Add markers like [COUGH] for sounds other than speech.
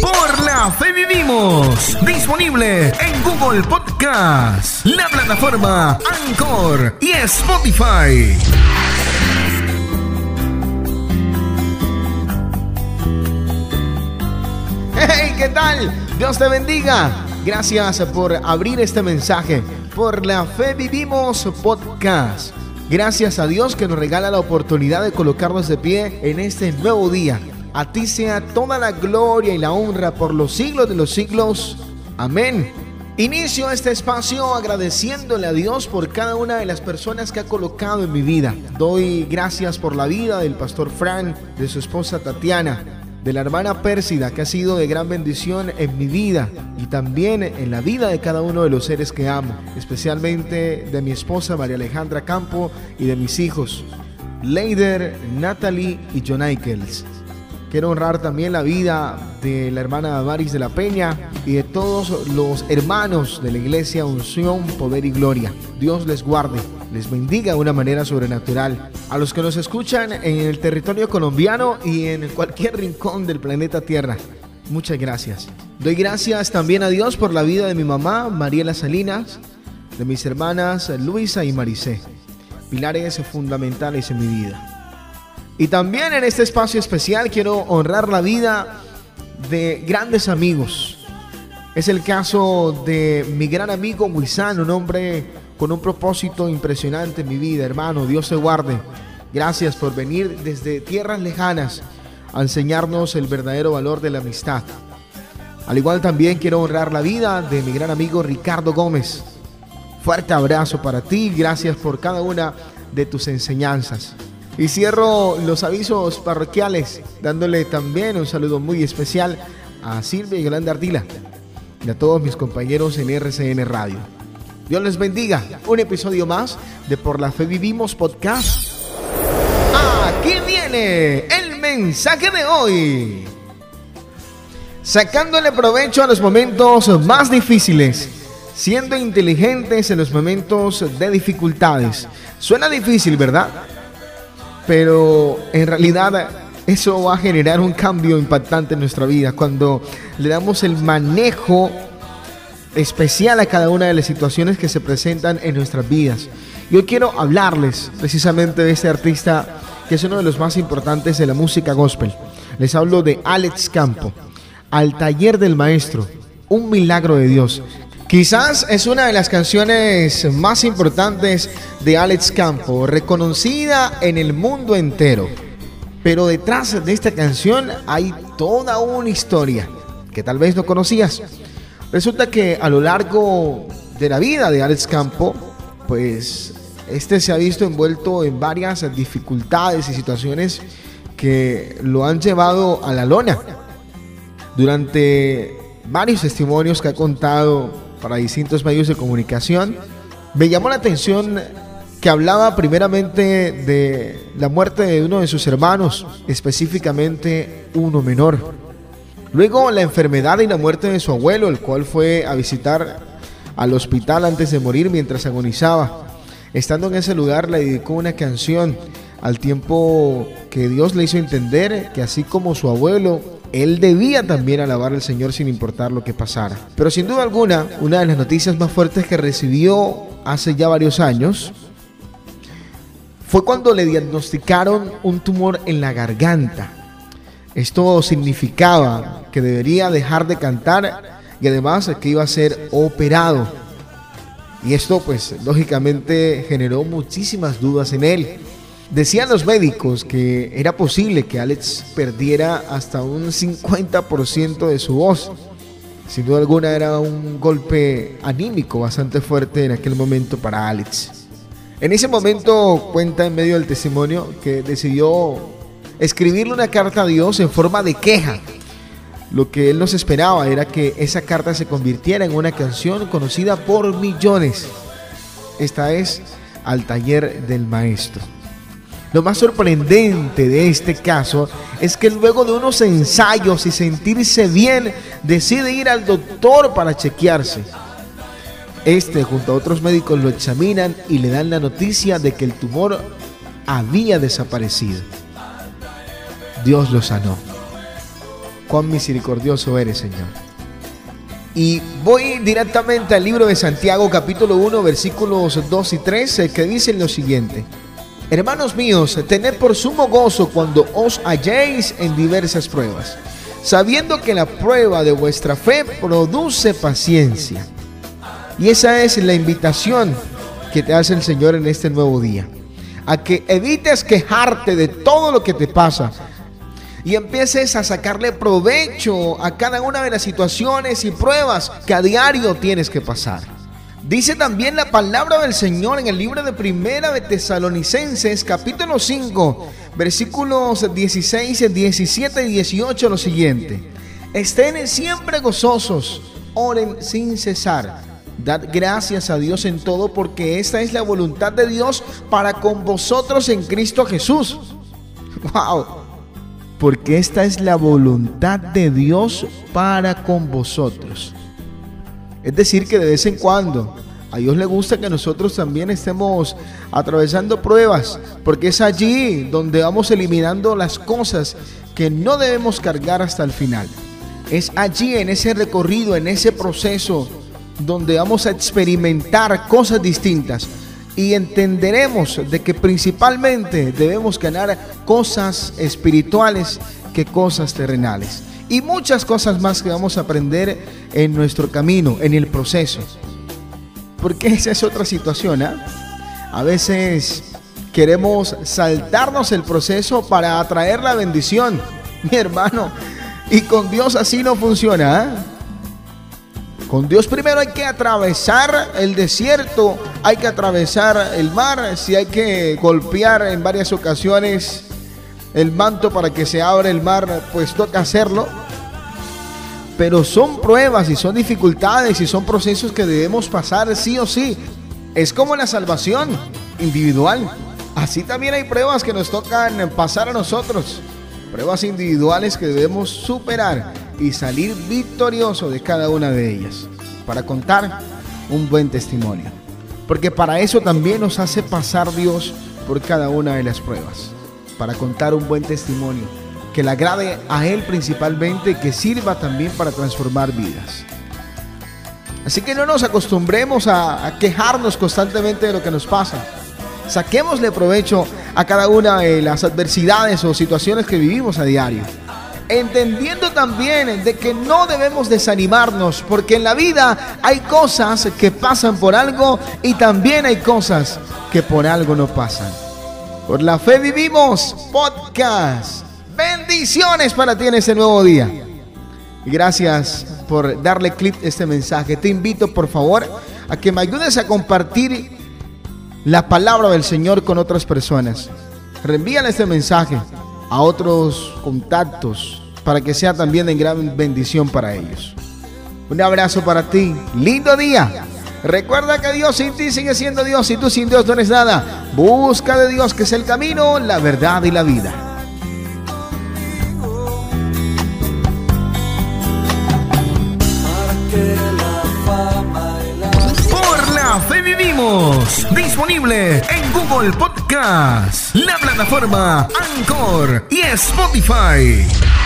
Por la fe vivimos. Disponible en Google Podcast, la plataforma Anchor y Spotify. Hey, ¿qué tal? Dios te bendiga. Gracias por abrir este mensaje. Por la fe vivimos podcast. Gracias a Dios que nos regala la oportunidad de colocarnos de pie en este nuevo día. A ti sea toda la gloria y la honra por los siglos de los siglos. Amén. Inicio este espacio agradeciéndole a Dios por cada una de las personas que ha colocado en mi vida. Doy gracias por la vida del pastor Frank, de su esposa Tatiana, de la hermana Pérsida, que ha sido de gran bendición en mi vida y también en la vida de cada uno de los seres que amo, especialmente de mi esposa María Alejandra Campo y de mis hijos, Leider, Natalie y John Aikels. Quiero honrar también la vida de la hermana Maris de la Peña y de todos los hermanos de la iglesia Unción, Poder y Gloria. Dios les guarde, les bendiga de una manera sobrenatural. A los que nos escuchan en el territorio colombiano y en cualquier rincón del planeta Tierra, muchas gracias. Doy gracias también a Dios por la vida de mi mamá, Mariela Salinas, de mis hermanas Luisa y Maricé, pilares fundamentales en mi vida. Y también en este espacio especial quiero honrar la vida de grandes amigos. Es el caso de mi gran amigo Muizán, un hombre con un propósito impresionante en mi vida, hermano. Dios te guarde. Gracias por venir desde tierras lejanas a enseñarnos el verdadero valor de la amistad. Al igual también quiero honrar la vida de mi gran amigo Ricardo Gómez. Fuerte abrazo para ti, gracias por cada una de tus enseñanzas. Y cierro los avisos parroquiales dándole también un saludo muy especial a Silvia y Yolanda Ardila y a todos mis compañeros en RCN Radio. Dios les bendiga. Un episodio más de Por la Fe Vivimos Podcast. Aquí viene el mensaje de hoy. Sacándole provecho a los momentos más difíciles, siendo inteligentes en los momentos de dificultades. Suena difícil, ¿verdad? Pero en realidad eso va a generar un cambio impactante en nuestra vida cuando le damos el manejo especial a cada una de las situaciones que se presentan en nuestras vidas. Yo quiero hablarles precisamente de este artista que es uno de los más importantes de la música gospel. Les hablo de Alex Campo, Al taller del maestro, un milagro de Dios. Quizás es una de las canciones más importantes de Alex Campo, reconocida en el mundo entero. Pero detrás de esta canción hay toda una historia que tal vez no conocías. Resulta que a lo largo de la vida de Alex Campo, pues este se ha visto envuelto en varias dificultades y situaciones que lo han llevado a la lona. Durante varios testimonios que ha contado para distintos medios de comunicación. Me llamó la atención que hablaba primeramente de la muerte de uno de sus hermanos, específicamente uno menor. Luego la enfermedad y la muerte de su abuelo, el cual fue a visitar al hospital antes de morir mientras agonizaba. Estando en ese lugar le dedicó una canción al tiempo que Dios le hizo entender que así como su abuelo él debía también alabar al Señor sin importar lo que pasara. Pero sin duda alguna, una de las noticias más fuertes que recibió hace ya varios años fue cuando le diagnosticaron un tumor en la garganta. Esto significaba que debería dejar de cantar y además que iba a ser operado. Y esto pues lógicamente generó muchísimas dudas en él. Decían los médicos que era posible que Alex perdiera hasta un 50% de su voz. Sin duda alguna era un golpe anímico bastante fuerte en aquel momento para Alex. En ese momento cuenta en medio del testimonio que decidió escribirle una carta a Dios en forma de queja. Lo que él nos esperaba era que esa carta se convirtiera en una canción conocida por millones. Esta es Al taller del maestro. Lo más sorprendente de este caso es que luego de unos ensayos y sentirse bien, decide ir al doctor para chequearse. Este junto a otros médicos lo examinan y le dan la noticia de que el tumor había desaparecido. Dios lo sanó. cuán misericordioso eres, Señor. Y voy directamente al libro de Santiago capítulo 1 versículos 2 y 3 que dicen lo siguiente. Hermanos míos, tened por sumo gozo cuando os halléis en diversas pruebas, sabiendo que la prueba de vuestra fe produce paciencia. Y esa es la invitación que te hace el Señor en este nuevo día. A que evites quejarte de todo lo que te pasa, y empieces a sacarle provecho a cada una de las situaciones y pruebas que a diario tienes que pasar. Dice también la palabra del Señor en el libro de Primera de Tesalonicenses, capítulo 5, versículos 16, 17 y 18 lo siguiente. Estén siempre gozosos, oren sin cesar. Dad gracias a Dios en todo porque esta es la voluntad de Dios para con vosotros en Cristo Jesús. Wow porque esta es la voluntad de Dios para con vosotros. Es decir, que de vez en cuando a Dios le gusta que nosotros también estemos atravesando pruebas, porque es allí donde vamos eliminando las cosas que no debemos cargar hasta el final. Es allí, en ese recorrido, en ese proceso, donde vamos a experimentar cosas distintas y entenderemos de que principalmente debemos ganar cosas espirituales que cosas terrenales. Y muchas cosas más que vamos a aprender en nuestro camino, en el proceso. Porque esa es otra situación. ¿eh? A veces queremos saltarnos el proceso para atraer la bendición, [LAUGHS] mi hermano. Y con Dios así no funciona. ¿eh? Con Dios primero hay que atravesar el desierto, hay que atravesar el mar, si hay que golpear en varias ocasiones el manto para que se abra el mar, pues toca hacerlo. Pero son pruebas y son dificultades y son procesos que debemos pasar sí o sí. Es como la salvación individual. Así también hay pruebas que nos tocan pasar a nosotros. Pruebas individuales que debemos superar y salir victorioso de cada una de ellas, para contar un buen testimonio. Porque para eso también nos hace pasar Dios por cada una de las pruebas, para contar un buen testimonio, que le agrade a Él principalmente que sirva también para transformar vidas. Así que no nos acostumbremos a, a quejarnos constantemente de lo que nos pasa. Saquémosle provecho a cada una de las adversidades o situaciones que vivimos a diario entendiendo también de que no debemos desanimarnos, porque en la vida hay cosas que pasan por algo y también hay cosas que por algo no pasan. Por la fe vivimos podcast. Bendiciones para ti en este nuevo día. Gracias por darle clip a este mensaje. Te invito por favor a que me ayudes a compartir la palabra del Señor con otras personas. Reenvíale este mensaje a otros contactos para que sea también de gran bendición para ellos. Un abrazo para ti, lindo día. Recuerda que Dios sin ti sigue siendo Dios y tú sin Dios no eres nada. Busca de Dios que es el camino, la verdad y la vida. Disponible en Google Podcast, la plataforma Anchor y Spotify.